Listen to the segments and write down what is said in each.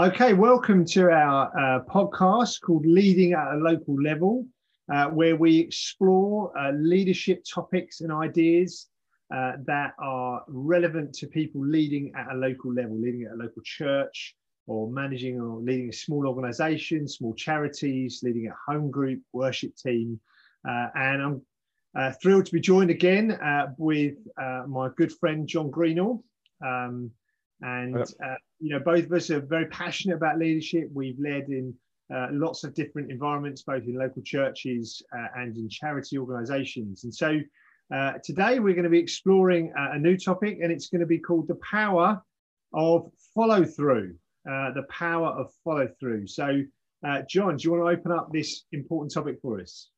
Okay, welcome to our uh, podcast called Leading at a Local Level, uh, where we explore uh, leadership topics and ideas uh, that are relevant to people leading at a local level, leading at a local church, or managing or leading a small organization, small charities, leading a home group, worship team. Uh, and I'm uh, thrilled to be joined again with my good friend John Greenall. Um, and uh, you know, both of us are very passionate about leadership. We've led in uh, lots of different environments, both in local churches uh, and in charity organisations. And so uh, today we're going to be exploring a new topic, and it's going to be called the power of follow through. Uh, the power of follow through. So, uh, John, do you want to open up this important topic for us?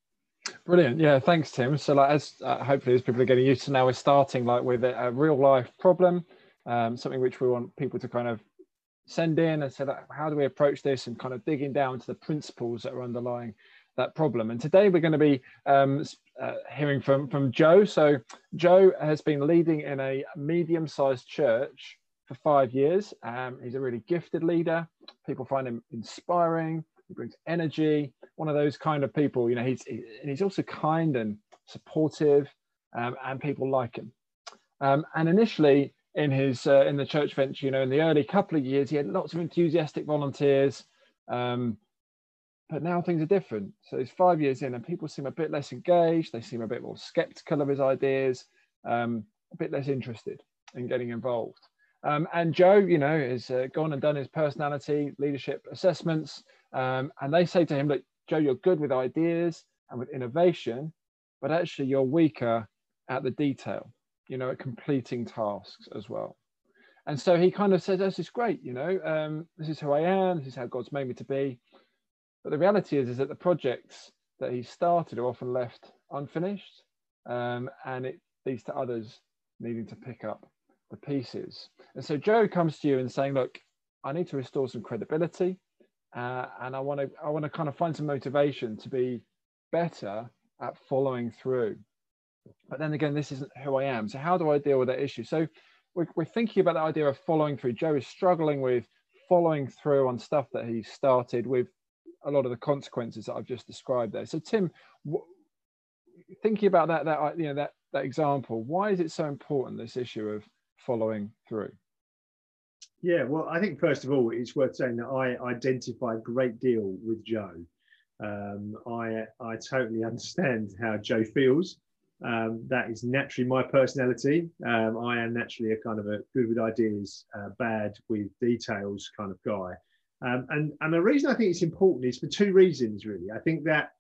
Brilliant. Yeah, thanks, Tim. So, like, as hopefully as people are getting used to now, we're starting like with a, a real life problem um, something which we want people to kind of send in and say how do we approach this and kind of digging down to the principles that are underlying that problem. And today we're going to be um, uh, hearing from, from Joe. So Joe has been leading in a medium-sized church for five years. Um, he's a really gifted leader. People find him inspiring. He brings energy. One of those kind of people. You know, he's he, and he's also kind and supportive, um, and people like him. Um, and initially, in his uh, in the church venture. You know, in the early couple of years, he had lots of enthusiastic volunteers, um, but now things are different. So he's five years in, and people seem a bit less engaged. They seem a bit more skeptical of his ideas, um, a bit less interested in getting involved. Um, and Joe, you know, has uh, gone and done his personality leadership assessments, um, and they say to him, "Look, Joe, you're good with ideas and with innovation, but actually you're weaker at the detail." You know, at completing tasks as well. And so he kind of says, "This is great, you know, um, this is who I am, this is how God's made me to be." But the reality is, is that the projects that he started are often left unfinished, um, and it leads to others needing to pick up the pieces. And so Joe comes to you and saying, "Look, I need to restore some credibility, uh, and I want to, I want to kind of find some motivation to be better at following through but then again, this isn't who I am. So how do I deal with that issue? So we're, we're thinking about the idea of following through. Joe is struggling with following through on stuff that he started with a lot of the consequences that I've just described there. So Tim, thinking about that, that you know that that example, why is it so important this issue of following through? Yeah, well, I think first of all, it's worth saying that I identify a great deal with Joe. Um, I I totally understand how Joe feels. Um, that is naturally my personality. Um, I am naturally a kind of a good with ideas, uh, bad with details kind of guy. Um, and, and the reason I think it's important is for two reasons, really. I think that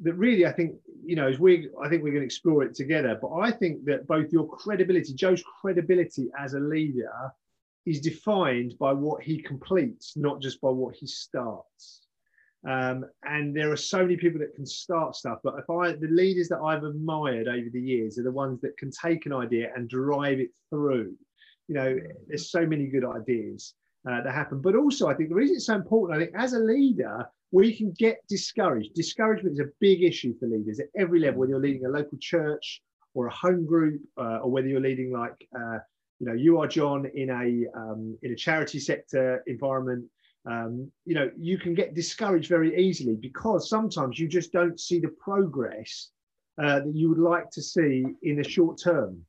that really, I think, you know, as we, I think we're going to explore it together. But I think that both your credibility, Joe's credibility as a leader, is defined by what he completes, not just by what he starts. Um, and there are so many people that can start stuff, but if I the leaders that I've admired over the years are the ones that can take an idea and drive it through. You know, there's so many good ideas uh, that happen. But also, I think the reason it's so important, I think, as a leader, we can get discouraged. Discouragement is a big issue for leaders at every level, whether you're leading a local church or a home group, uh, or whether you're leading like uh, you know you are John in a um, in a charity sector environment um, you know, you can get discouraged very easily because sometimes you just don't see the progress uh, that you would like to see in the short term.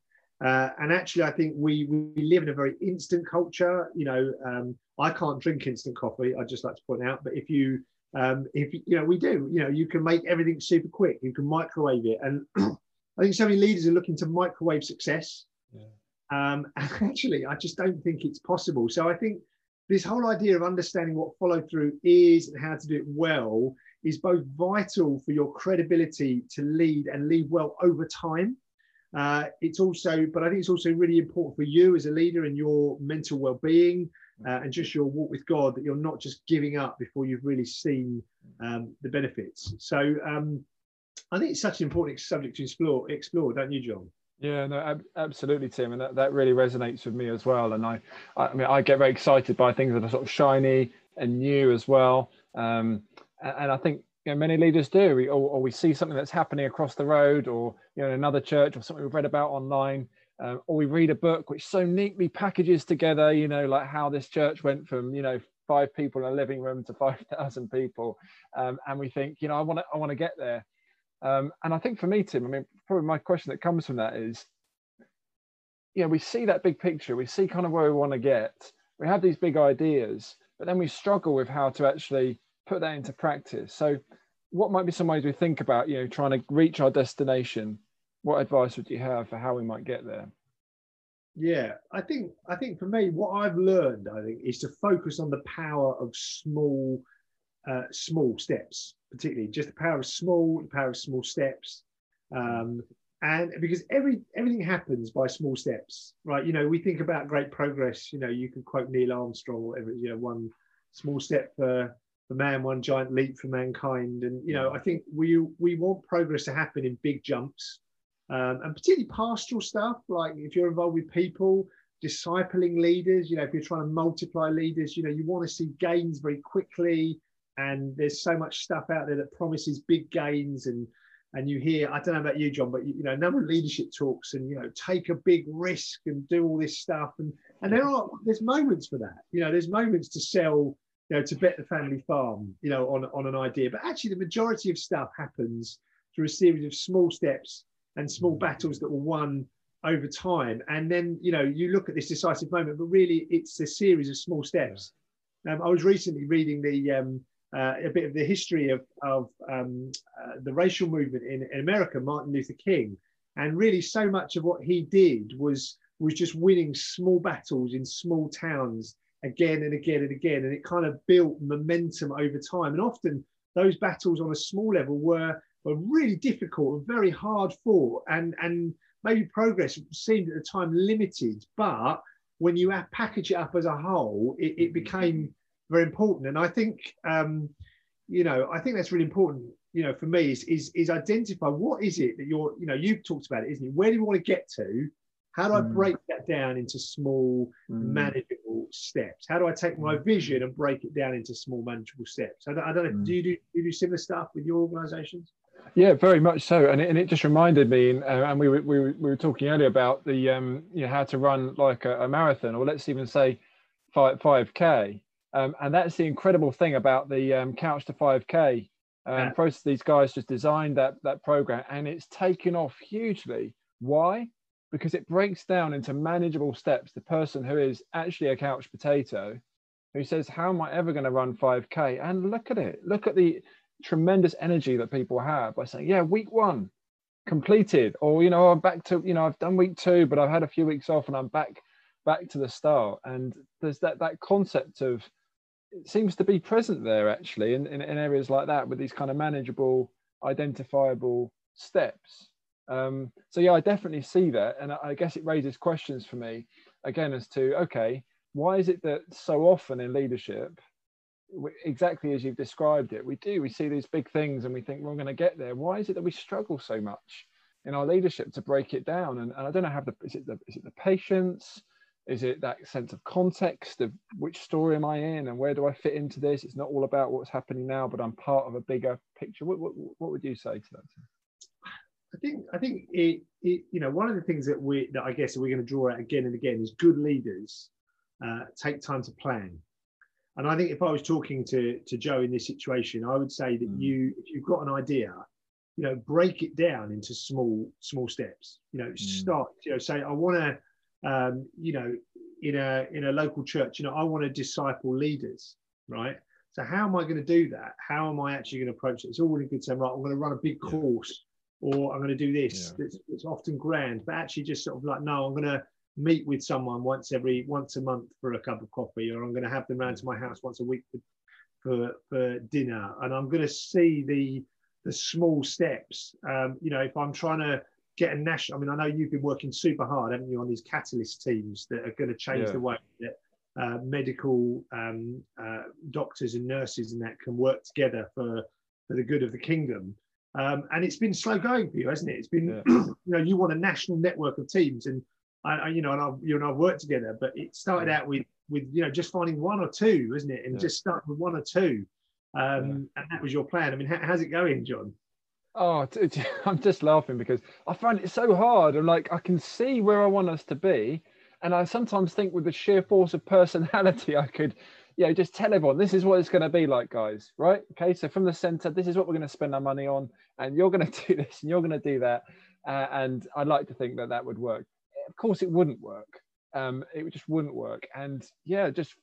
Uh, and actually, I think we we live in a very instant culture. You know, um, I can't drink instant coffee. I just like to point out, but if you um, if you know, we do. You know, you can make everything super quick. You can microwave it, and I think so many leaders are looking to microwave success. Yeah. Um, and actually, I just don't think it's possible. So I think this whole idea of understanding what follow through is and how to do it well is both vital for your credibility to lead and lead well over time. Uh, it's also, but I think it's also really important for you as a leader and your mental well-being uh, and just your walk with God that you're not just giving up before you've really seen um, the benefits. So um, I think it's such an important subject to explore. Explore, don't you, John? Yeah, no, ab- absolutely, Tim, and that, that really resonates with me as well. And I, I, mean, I get very excited by things that are sort of shiny and new as well. Um, and, I think you know, many leaders do, we, or, or, we see something that's happening across the road, or you know, in another church, or something we've read about online, um, or we read a book which so neatly packages together, you know, like how this church went from you know five people in a living room to 5,000 people. Um, and we think, you know, I want to, I want to get there. Um, and I think for me, Tim, I mean, probably my question that comes from that is, you know, we see that big picture, we see kind of where we want to get, we have these big ideas, but then we struggle with how to actually put that into practice. So, what might be some ways we think about, you know, trying to reach our destination? What advice would you have for how we might get there? Yeah, I think I think for me, what I've learned, I think, is to focus on the power of small, uh, small steps, particularly just the power of small, the power of small steps, um, and because every everything happens by small steps, right? You know, we think about great progress. You know, you can quote Neil Armstrong, whatever. You know, one small step for for man, one giant leap for mankind, and you know, I think we we want progress to happen in big jumps um, and particularly pastoral stuff, like if you're involved with people, discipling leaders, you know, if you're trying to multiply leaders, you know, you want to see gains very quickly. And there's so much stuff out there that promises big gains. And and you hear, I don't know about you, John, but you, you know, a number of leadership talks and you know, take a big risk and do all this stuff. And and there are there's moments for that. You know, there's moments to sell, you know, to bet the family farm, you know, on on an idea. But actually, the majority of stuff happens through a series of small steps and small battles that were won over time. And then, you know, you look at this decisive moment, but really it's a series of small steps. Um, I was recently reading the um, uh, a bit of the history of, of um, uh, the racial movement in, in, America, Martin Luther King, and really so much of what he did was was just winning small battles in small towns again and again and again, and it kind of built momentum over time. And often those battles on a small level were were really difficult and very hard fought, and and maybe progress seemed at the time limited. But when you package it up as a whole, it, it became very important. And I think, um, you know, I think that's really important. You know, for me, is, is is identify what is it that you're. You know, you've talked about it, isn't it? Where do you want to get to? How do I mm. break that down into small, mm. manageable steps? How do I take my mm. vision and break it down into small, manageable steps? I don't, I don't know. Mm. Do you do, do you do similar stuff with your organisations? Yeah, very much so, and it, and it just reminded me, uh, and we were, we were we were talking earlier about the um, you know how to run like a, a marathon, or let's even say five five k, um, and that's the incredible thing about the um, Couch to five k um, yeah. process. These guys just designed that that program, and it's taken off hugely. Why? Because it breaks down into manageable steps. The person who is actually a couch potato, who says, "How am I ever going to run five k?" And look at it. Look at the tremendous energy that people have by saying, yeah, week one completed, or you know, I'm back to, you know, I've done week two, but I've had a few weeks off and I'm back back to the start. And there's that that concept of seems to be present there actually in, in, in areas like that with these kind of manageable, identifiable steps. Um, so yeah, I definitely see that, and I guess it raises questions for me again as to okay, why is it that so often in leadership exactly as you've described it we do we see these big things and we think we're going to get there. Why is it that we struggle so much in our leadership to break it down? And, and i don't know how the is it the is it the patience is it that sense of context of which story am i in and where do i fit into this it's not all about what's happening now but i'm part of a bigger picture what, what, what would you say to that I think I think it, it, you know one of the things that we that I guess we're going to draw out again and again is good leaders uh, take time to plan and I think if I was talking to, to Joe in this situation, I would say that mm. you, if you've got an idea, you know, break it down into small, small steps. You know, mm. start, you know, say, I want to, um, you know, in a in a local church, you know, I want to disciple leaders, right? So how am I going to do that? How am I actually going to approach it? It's all really good saying, right, I'm going to run a big course, or I'm going to do this. Yeah. It's, it's often grand, but actually just sort of like, no, I'm going to meet with someone once every once a month for a cup of coffee, or I'm going to have them round to my house once a week for for, for dinner, and I'm going to see the the small steps. Um, you know, if I'm trying to get a national, I mean, I know you've been working super hard, haven't you, on these catalyst teams that are going to change yeah. the way that uh, medical um, uh, doctors and nurses and that can work together for for the good of the kingdom. Um, and it's been slow going for you, hasn't it? It's been, yeah. you know, you want a national network of teams, and I, you know, and I've, you and I've worked together, but it started out with, with, you know, just finding one or two, isn't it? And yeah. just start with one or two. Um. And that was your plan. I mean, how, how's it going, John? Oh, I'm just laughing because I find it so hard. I'm like, I can see where I want us to be. And I sometimes think with the sheer force of personality, I could yeah, just tell everyone this is what it's going to be like, guys. Right? Okay. So from the center, this is what we're going to spend our money on, and you're going to do this, and you're going to do that. Uh, and I'd like to think that that would work. Of course, it wouldn't work. Um, it just wouldn't work. And yeah, just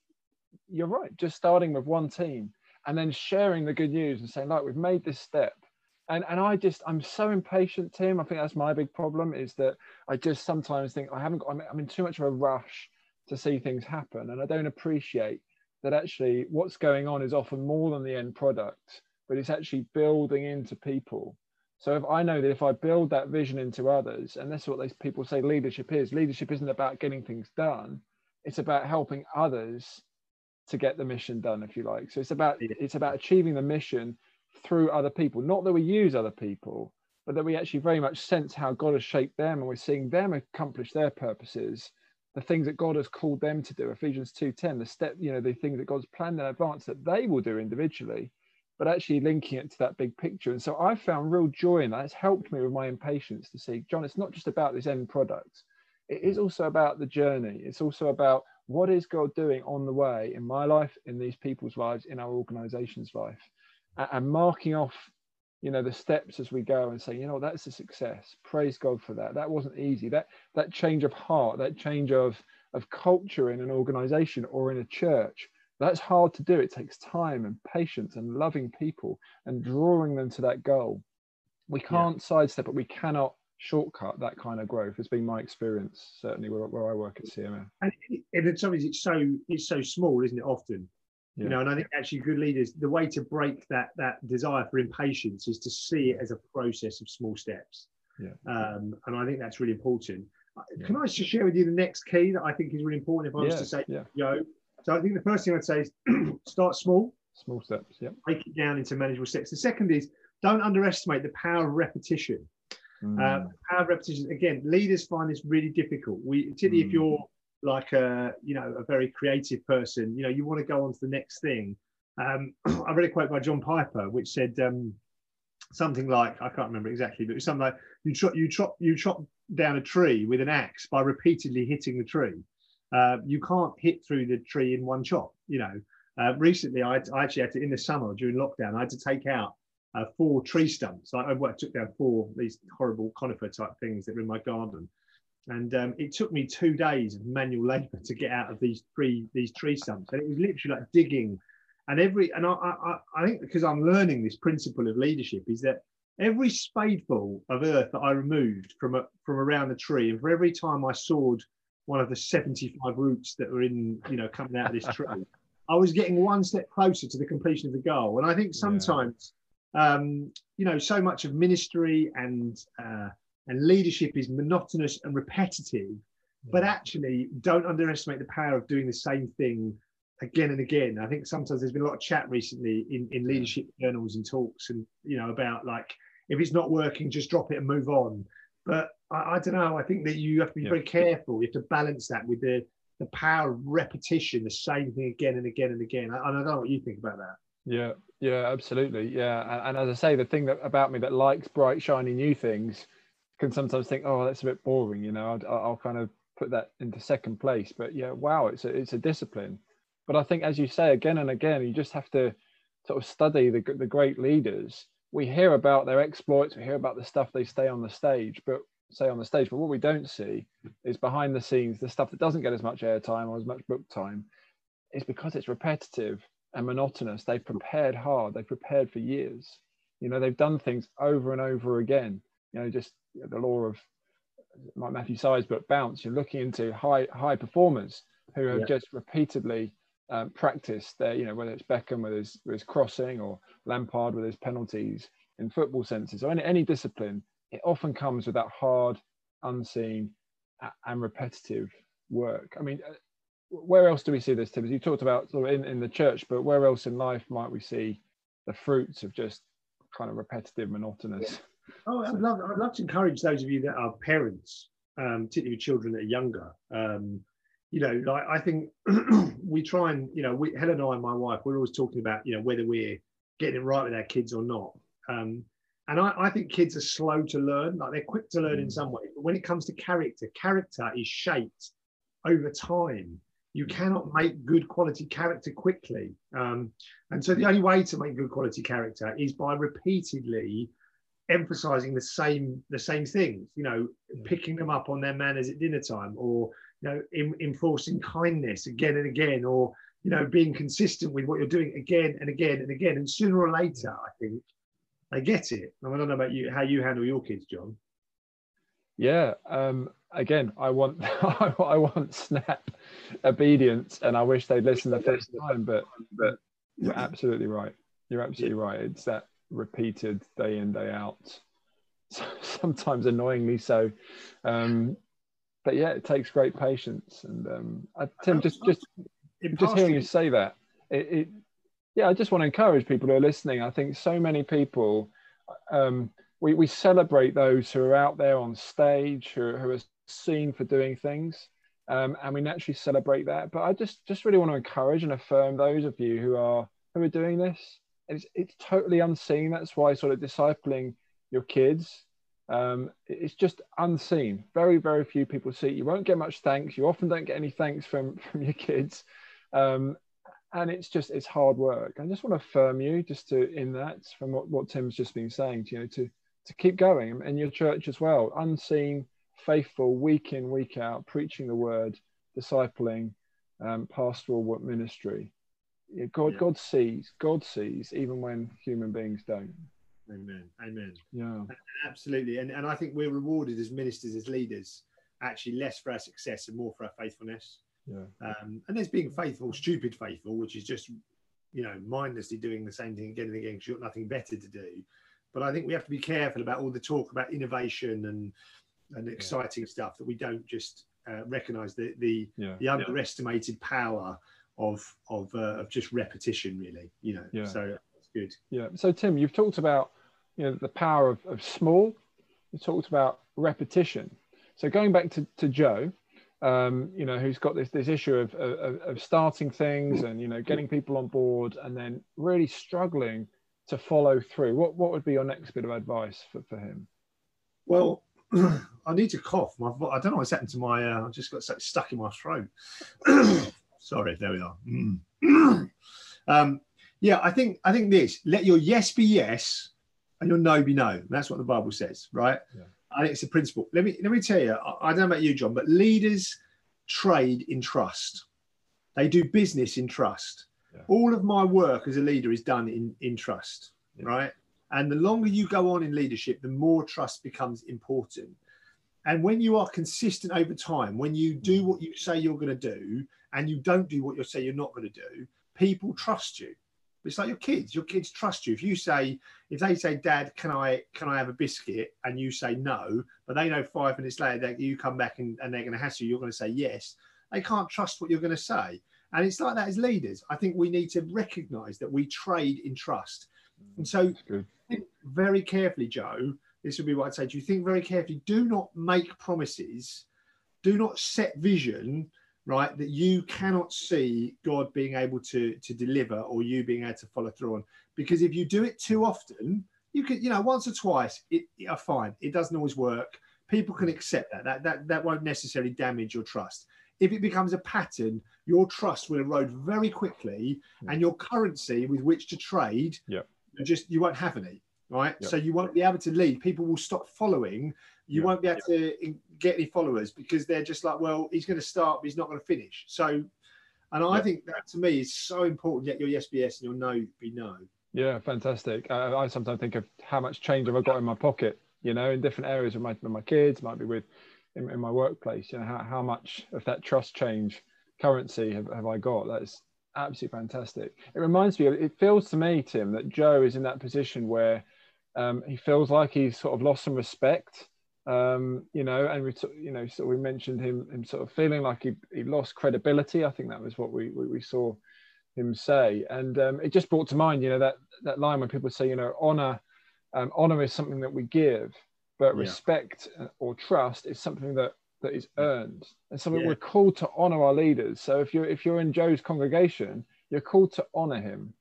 you're right. Just starting with one team and then sharing the good news and saying, like, we've made this step. And and I just I'm so impatient, Tim. I think that's my big problem is that I just sometimes think I haven't got I'm, I'm in too much of a rush to see things happen, and I don't appreciate that actually what's going on is often more than the end product, but it's actually building into people. So if I know that if I build that vision into others, and that's what these people say leadership is, leadership isn't about getting things done, it's about helping others to get the mission done, if you like. So it's about it's about achieving the mission through other people. Not that we use other people, but that we actually very much sense how God has shaped them and we're seeing them accomplish their purposes, the things that God has called them to do. Ephesians 2:10, the step, you know, the things that God's planned in advance that they will do individually, but actually linking it to that big picture. And so I found real joy in that. It's helped me with my impatience to see, John, it's not just about this end product. It is also about the journey. It's also about what is God doing on the way in my life, in these people's lives, in our organization's life, and marking off, you know, the steps as we go and say, you know, that's a success. Praise God for that. That wasn't easy. That that change of heart, that change of of culture in an organization or in a church, that's hard to do. It takes time and patience and loving people and drawing them to that goal. We can't yeah. sidestep it. We cannot shortcut that kind of growth has been my experience certainly where, where i work at cmf and, some ways it's so it's so small isn't it often yeah. you know and i think actually good leaders the way to break that that desire for impatience is to see it as a process of small steps yeah um, and i think that's really important uh, yeah. can i just share with you the next key that i think is really important if i was to say yeah. yo so i think the first thing i'd say is start small small steps yeah break it down into manageable steps the second is don't underestimate the power of repetition Mm. Uh, power of repetition. Again, leaders find this really difficult. We, particularly mm. if you're like a, you know, a very creative person, you know, you want to go on to the next thing. Um, I read a quote by John Piper, which said um, something like, I can't remember exactly, but it was something like, you chop, you chop, you chop down a tree with an axe by repeatedly hitting the tree. Uh, you can't hit through the tree in one chop. You know, uh, recently I, I, actually had to in the summer during lockdown I had to take out uh, four tree stumps. I, I, took down four these horrible conifer type things that were in my garden, and um, it took me two days of manual labour to get out of these three these tree stumps, and it was literally like digging. And every and I, I, I think because I'm learning this principle of leadership is that every spadeful of earth that I removed from a, from around the tree, and for every time I sawed one of the 75 roots that were in you know coming out of this tree, I was getting one step closer to the completion of the goal. And I think sometimes. Yeah um, you know, so much of ministry and uh, and leadership is monotonous and repetitive, but actually don't underestimate the power of doing the same thing again and again. I think sometimes there's been a lot of chat recently in, in leadership journals and talks and you know about like if it's not working, just drop it and move on. But I, I don't know. I think that you have to be yeah. very careful. You have to balance that with the the power of repetition, the same thing again and again and again. I, I don't know what you think about that. Yeah, yeah, absolutely. Yeah, and, and, as I say, the thing that about me that likes bright, shiny new things can sometimes think, oh, that's a bit boring. You know, I'll, I'll kind of put that into second place. But yeah, wow, it's a it's a discipline. But I think, as you say again and again, you just have to sort of study the the great leaders. We hear about their exploits, we hear about the stuff they stay on the stage, but say on the stage. But what we don't see is behind the scenes, the stuff that doesn't get as much airtime or as much book time. Is because it's repetitive and monotonous. They've prepared hard. They've prepared for years. You know, they've done things over and over again. You know, just the law of like Matthew Syed's book, Bounce. You're looking into high high performers who have yeah. just repeatedly um, practiced their, you know, whether it's Beckham with his, with his crossing or Lampard with his penalties in football senses or any, any discipline. It often comes with that hard, unseen, and repetitive work. I mean, where else do we see this, Tim? As you talked about sort of in, in the church, but where else in life might we see the fruits of just kind of repetitive, monotonous? Yeah. Oh, I'd love, I'd love to encourage those of you that are parents, um, particularly with children that are younger. Um, you know, like I think we try and, you know, we, Helen and I and my wife, we're always talking about, you know, whether we're getting it right with our kids or not. Um, and I, I, think kids are slow to learn, like they're quick to learn mm. in some ways. But when it comes to character, character is shaped over time You cannot make good quality character quickly. Um, and so the only way to make good quality character is by repeatedly emphasizing the same the same things you know picking them up on their manners at dinner time or you know in, enforcing kindness again and again or you know being consistent with what you're doing again and again and again. And sooner or later i think they get it. I don't know about you how you handle your kids john. Yeah um again i want i want snap obedience and i wish they'd listen the first time but but you're absolutely right. You're absolutely right. It's that repeated day in day out sometimes annoyingly so. Um but yeah it takes great patience. And um I, tim just just just hearing you say that it, it, yeah i just want to encourage people who are listening. I think so many people um we, we celebrate those who are out there on stage who, who are seen for doing things um, and we naturally celebrate that. But i just just really want to encourage and affirm those of you who are who are doing this it's, it's totally unseen. That's why sort of discipling your kids, um, it's just unseen. Very, very few people see it. You won't get much thanks. You often don't get any thanks from, from your kids. Um, and it's just, it's hard work. I just want to affirm you just to, in that, from what, what Tim's just been saying, to, you know, to, to keep going in your church as well, unseen, faithful, week in, week out, preaching the word, discipling, um, pastoral ministry. God, yeah. God sees, God sees, even when human beings don't. Amen. Amen. Yeah. Absolutely. And, and I think we're rewarded as ministers, as leaders, actually less for our success and more for our faithfulness. Yeah. Um, and there's being faithful, stupid faithful, which is just, you know, mindlessly doing the same thing again and again because you've got nothing better to do. But I think we have to be careful about all the talk about innovation and and exciting yeah. stuff that we don't just uh, recognize the the, yeah. the underestimated power of of uh, of just repetition really you know yeah. so that's good yeah so tim you've talked about you know the power of, of small you talked about repetition so going back to, to joe um, you know who's got this this issue of, of, of starting things and you know getting people on board and then really struggling to follow through what what would be your next bit of advice for, for him well I need to cough. My, I don't know what's happened to my. Uh, I just got stuck in my throat. Sorry, there we are. Mm. um, yeah, I think I think this. Let your yes be yes, and your no be no. That's what the Bible says, right? Yeah. I think it's a principle. Let me let me tell you. I, I don't know about you, John, but leaders trade in trust. They do business in trust. Yeah. All of my work as a leader is done in in trust, yeah. right? And the longer you go on in leadership, the more trust becomes important. And when you are consistent over time, when you do what you say you're going to do and you don't do what you say you're not going to do, people trust you. It's like your kids. Your kids trust you. If you say, if they say, "Dad, can I can I have a biscuit?" and you say no, but they know five minutes later that you come back and, and they're going to hassle you, you're going to say yes. They can't trust what you're going to say, and it's like that as leaders. I think we need to recognise that we trade in trust, mm, and so think very carefully, Joe. This would be what I'd say. Do you think very carefully? Do not make promises. Do not set vision right that you cannot see god being able to to deliver or you being able to follow through on. Because if you do it too often you can you know once or twice it, it are fine it doesn't always work. People can accept that. That that, that won't necessarily damage your trust. If it becomes a pattern your trust will erode very quickly mm. and your currency with which to trade yeah just you won't have any right? Yep. so you won't be able to lead people will stop following you won't be able to get any followers because they're just like, well, he's going to start, but he's not going to finish. So, and I think that to me is so important. Yet your yes be yes and your no be no. Yeah, fantastic. Uh, I sometimes think of how much change have I got in my pocket, you know, in different areas with my, with my kids, might be with in, in, my workplace, you know, how, how much of that trust change currency have, have I got? That's absolutely fantastic. It reminds me, it feels to me, Tim, that Joe is in that position where um, he feels like he's sort of lost some respect um, you know, and we, you know, so we mentioned him, him sort of feeling like he, he lost credibility. I think that was what we, we, we saw him say. And um, it just brought to mind, you know, that, that line when people say, you know, honor, um, honor is something that we give, but yeah. respect or trust is something that, that is earned and something yeah. we're called to honor our leaders. So if you're, if you're in Joe's congregation, you're called to honor him.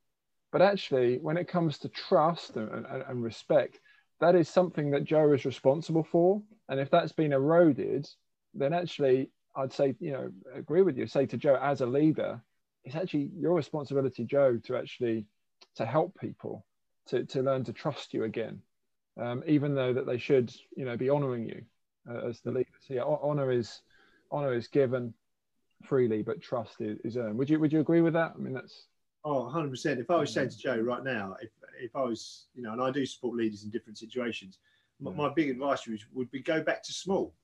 But actually, when it comes to trust and, and, and respect, that is something that Joe is responsible for. And if that's been eroded, then actually I'd say, you know, agree with you. Say to Joe, as a leader, it's actually your responsibility, Joe, to actually to help people to to learn to trust you again, um, even though that they should, you know, be honouring you uh, as the leader. So yeah, honour is honour is given freely, but trust is, is earned. Would you would you agree with that? I mean, that's Oh, 100%. If I was saying to Joe right now, if, if I was, you know, and I do support leaders in different situations, my, my big advice would, would be go back to small.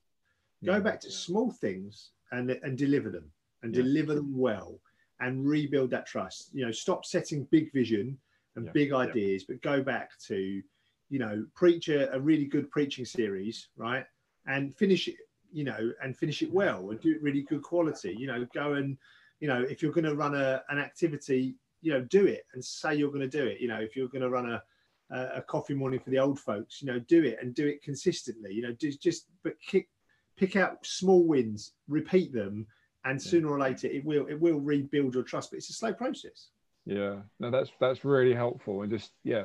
Go Yeah. back to small things and, and deliver them and Yeah. deliver them well and rebuild that trust. You know, stop setting big vision and Yeah. big ideas, but go back to, you know, preach a, a really good preaching series, right? And finish it, you know, and finish it well and do it really good quality. You know, go and, you know, if you're going to run a, an activity, you know, do it and say you're going to do it. You know, if you're going to run a, a coffee morning for the old folks, you know, do it and do it consistently. You know, just just but kick, pick out small wins, repeat them, and sooner or later it will it will rebuild your trust. But it's a slow process. Yeah, no, that's that's really helpful, and just yeah,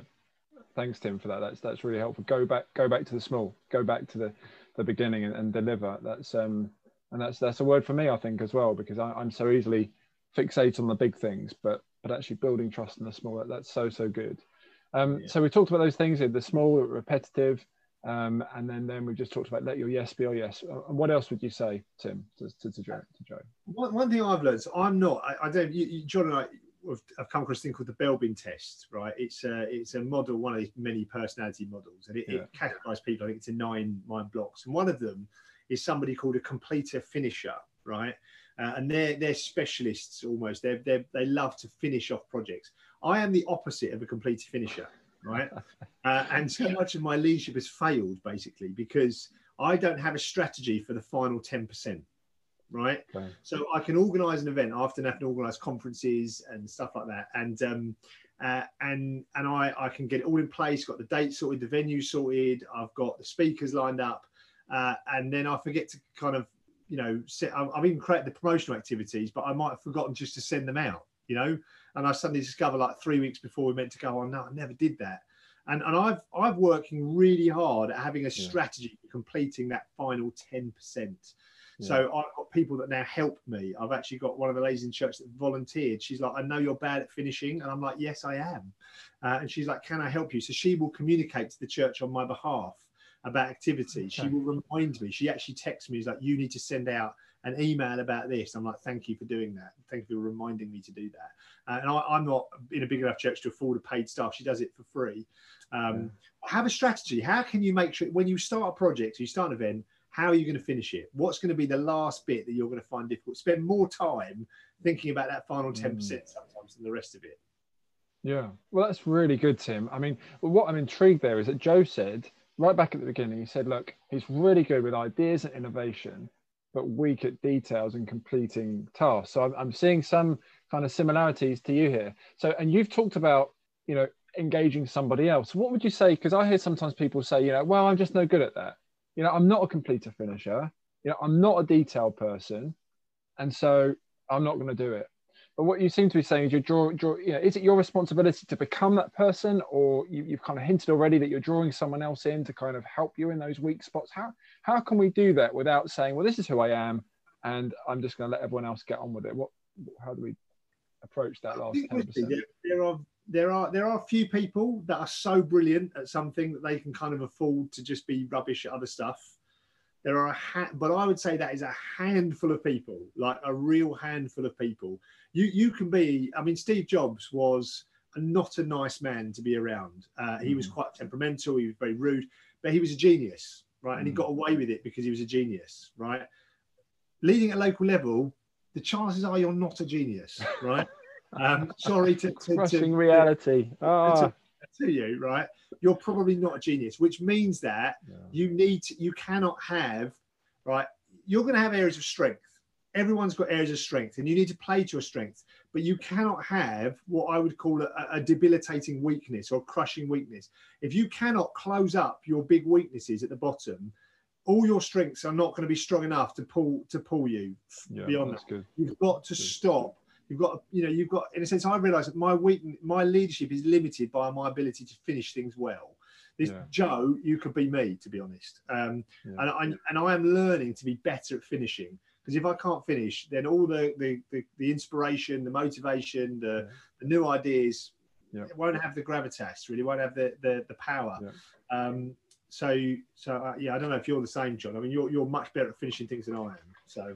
thanks Tim for that. That's that's really helpful. Go back, go back to the small, go back to the the beginning and, and deliver. That's um, and that's that's a word for me, I think, as well, because I, I'm so easily fixate on the big things, but but actually building trust in the small that's so so good. Um, Yeah. so we talked about those things, the small, repetitive, um, and then then we just talked about let your yes be your yes. Uh, And what else would you say, Tim, to to, to Joe? To Joe? One, one thing I've learned, so I'm not, I, I don't, you, you, John and I have, come across a thing called the Belbin test, right? It's a, it's a model, one of these many personality models, and it, Yeah. it categorizes people, I think, into nine mind blocks. And one of them is somebody called a completer finisher, right? Uh, and they're, they're specialists almost. They're, they're, they love to finish off projects. I am the opposite of a completer finisher, right? uh, and so much of my leadership has failed basically because I don't have a strategy for the final 10%, right? Okay. So I can organise an event. I often have to organise conferences and stuff like that, and um, uh, and and I I can get it all in place. Got the date sorted, the venue sorted. I've got the speakers lined up, uh, and then I forget to kind of you know. I've, I've even created the promotional activities, but I might have forgotten just to send them out. You know, and I suddenly discover like three weeks before we meant to go. on, no, I never did that. And, and I've I've working really hard at having a Yeah. strategy for completing that final ten percent. Yeah. So I've got people that now help me. I've actually got one of the ladies in church that volunteered. She's like, I know you're bad at finishing. And I'm like, yes, I am. Uh, and she's like, can I help you? So she will communicate to the church on my behalf about activity. She will remind me. She actually texts me, is like, you need to send out an email about this. I'm like, thank you for doing that. Thank you for reminding me to do that. Uh, and I, I'm not in a big enough church to afford a paid staff. She does it for free. Um, Have a strategy. How can you make sure when you start a project, you start an event, how are you going to finish it? What's going to be the last bit that you're going to find difficult? Spend more time thinking about that final 10% sometimes than the rest of it. Yeah, well, that's really good, Tim. I mean, what I'm intrigued there is that Joe said right back at the beginning, he said, look, he's really good with ideas and innovation, but weak at details and completing tasks. So I'm, I'm seeing some kind of similarities to you here. So, and you've talked about, you know, engaging somebody else. What would you say? Because I hear sometimes people say, you know, well, I'm just no good at that. You know, I'm not a completer finisher. You know, I'm not a detail person. And so I'm not going to do it. But what you seem to be saying is you draw, draw you know, is it your responsibility to become that person, or you, you've kind of hinted already that you're drawing someone else in to kind of help you in those weak spots? How how can we do that without saying, well, this is who I am, and I'm just going to let everyone else get on with it? What how do we approach that last ten percent? there, there are there are there are a few people that are so brilliant at something that they can kind of afford to just be rubbish at other stuff. There are a ha- but I would say that is a handful of people, like a real handful of people. You you can be. I mean, Steve Jobs was not a nice man to be around. Uh, he was Mm. quite temperamental. He was very rude, but he was a genius, right? And he Mm. got away with it because he was a genius, right? Leading at local level, the chances are you're not a genius, right? um, sorry to, to, to, Crushing to- reality. Ah, to you, right? You're probably not a genius, which means that yeah. you need to, you cannot have, right? You're going to have areas of strength. Everyone's got areas of strength, and you need to play to your strength. But you cannot have what I would call a, a debilitating weakness or crushing weakness. If you cannot close up your big weaknesses at the bottom, all your strengths are not going to be strong enough to pull to pull you yeah, beyond that's good. You've got to Good. stop. You've got, you know, you've got. In a sense, I realise that my weak, my leadership is limited by my ability to finish things well. This Yeah. Joe, you could be me, to be honest. Um, Yeah. and I and I am learning to be better at finishing. Because if I can't finish, then all the the, the, the inspiration, the motivation, the, Yeah. the new ideas Yeah. won't have the gravitas, really, won't have the the, the power. Yeah. Um, so so uh, yeah, I don't know if you're the same, John. I mean, you're you're much better at finishing things than I am. So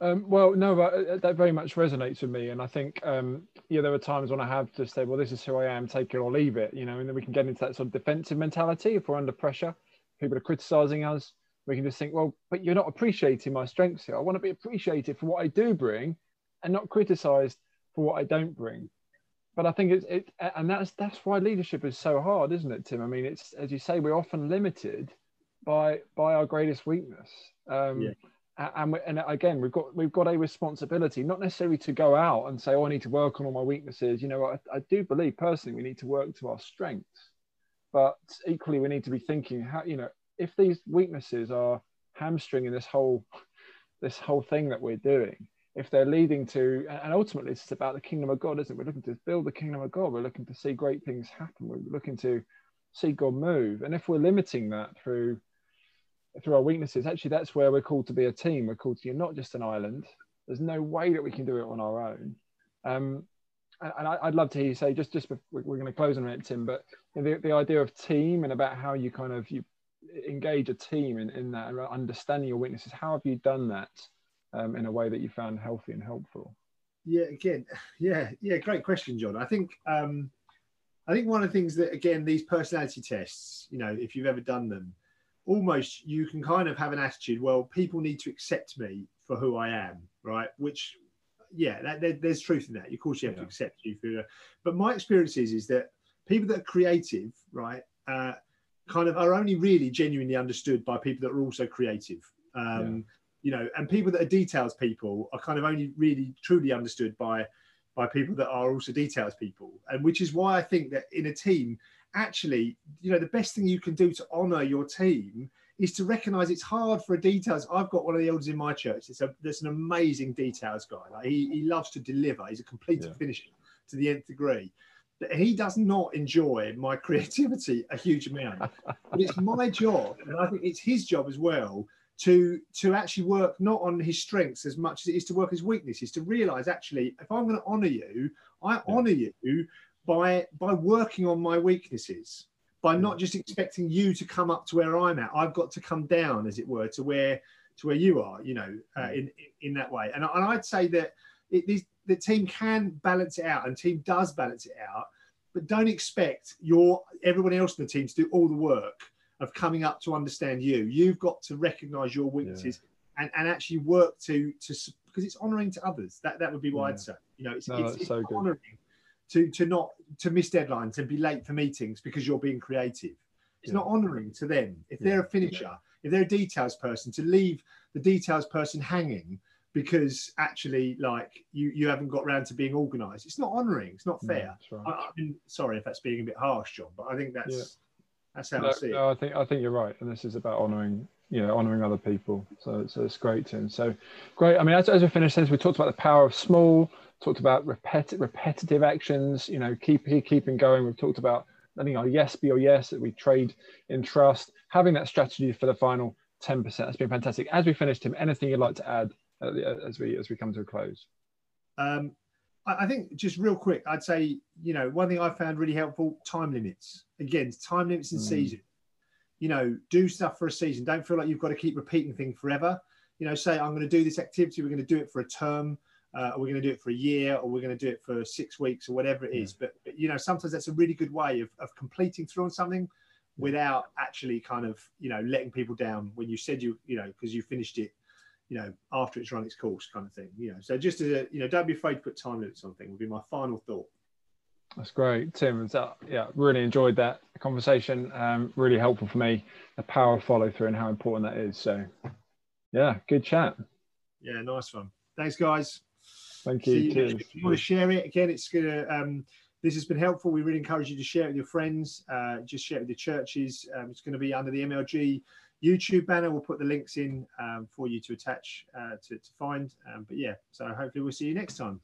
Um, well, no, uh, that very much resonates with me, and I think um, yeah, there are times when I have to say, well, this is who I am, take it or leave it, you know, and then we can get into that sort of defensive mentality if we're under pressure. People are criticizing us. We can just think, well, but you're not appreciating my strengths here. I want to be appreciated for what I do bring, and not criticized for what I don't bring. But I think it's it, and that's that's why leadership is so hard, isn't it, Tim? I mean, it's as you say, we're often limited by by our greatest weakness. Um, Yeah. and, we, and again we've got we've got a responsibility not necessarily to go out and say oh i need to work on all my weaknesses you know i, I do believe personally we need to work to our strengths but equally we need to be thinking how you know if these weaknesses are hamstringing this whole this whole thing that we're doing if they're leading to and ultimately it's about the kingdom of god isn't it? We're looking to build the kingdom of god. We're looking to see great things happen. We're looking to see god move. And if we're limiting that through through our weaknesses actually that's where we're called to be a team. We're called to you're not just an island. There's no way that we can do it on our own. Um, and, I, would love to hear you say just just bef- we're, going to close a minute tim but the, the idea of team and about how you kind of you engage a team in, in that and understanding your weaknesses how have you done that um, in a way that you found healthy and helpful yeah, again, yeah, yeah, great question, John. I think um, I think one of the things that again these personality tests, you know, if you've ever done them, almost you can kind of have an attitude. Well, people need to accept me for who I am, right? Which, yeah, that, there, there's truth in that. Of course, you have Yeah. to accept you for. But my experience is is that people that are creative, right, uh, kind of are only really genuinely understood by people that are also creative. Um, You know, and people that are details people are kind of only really truly understood by by people that are also details people, and which is why I think that in a team, actually, you know, the best thing you can do to honour your team is to recognise it's hard for a details. I've got one of the elders in my church. It's a there's an amazing details guy. Like he, he loves to deliver. He's a complete Yeah. finisher to the nth degree. But he does not enjoy my creativity a huge amount. but it's my job, and I think it's his job as well to to actually work not on his strengths as much as it is to work his weaknesses. To realise actually, if I'm going to honour you, I honour you by by working on my weaknesses by not just expecting you to come up to where I'm at. I've got to come down, as it were, to where to where you are. You know, uh, in in that way. And, I- and I'd say that it, these, the team can balance it out, and team does balance it out. But don't expect your everyone else in the team to do all the work of coming up to understand you. You've got to recognise your weaknesses and, and actually work to to because it's honouring to others. That that would be why Yeah. I'd say. You know, it's, No, it's, it's so good. honouring to to not to miss deadlines and be late for meetings because you're being creative. It's Yeah. not honouring to them. If Yeah. they're a finisher, if they're a details person, to leave the details person hanging because actually like you you haven't got round to being organised. It's not honouring. It's not fair. that's right. I, I mean, sorry if that's being a bit harsh, John, but I think that's Yeah. that's how no, I see it. no, I think I think you're right, and this is about honouring, you know, honouring other people. So, so it's great, Tim. So, great. I mean, as, as we finish this, we talked about the power of small. Talked about repeti- repetitive actions. You know, keep keeping going. We've talked about letting our yes be your yes. That we trade in trust. Having that strategy for the final ten percent. That's been fantastic. As we finish, Tim, anything you'd like to add at the, as we as we come to a close? Um, I, I think just real quick, I'd say you know one thing I found really helpful: time limits. Again, time limits in Mm. season. You know, do stuff for a season. Don't feel like you've got to keep repeating things forever. You know, say I'm going to do this activity. We're going to do it for a term. Uh, or we're going to do it for a year, or we're going to do it for six weeks, or whatever it is. But, but you know, sometimes that's a really good way of, of completing through on something without actually kind of you know letting people down when you said you you know because you finished it you know, after it's run its course, kind of thing. You know, so just as a, you know, don't be afraid to put time limits on things. Would be my final thought. That's great, Tim. It's, uh, yeah, really enjoyed that conversation. Um, really helpful for me. The power of follow through and how important that is. So, yeah, good chat. Yeah, nice one. Thanks, guys. Thank you. you next Cheers. week. If you want to share it again, it's gonna. Um, this has been helpful. We really encourage you to share it with your friends. Uh, just share it with your churches. Um, it's going to be under the MLG YouTube banner. We'll put the links in um, for you to attach uh, to, to find. Um, but yeah, so hopefully we'll see you next time.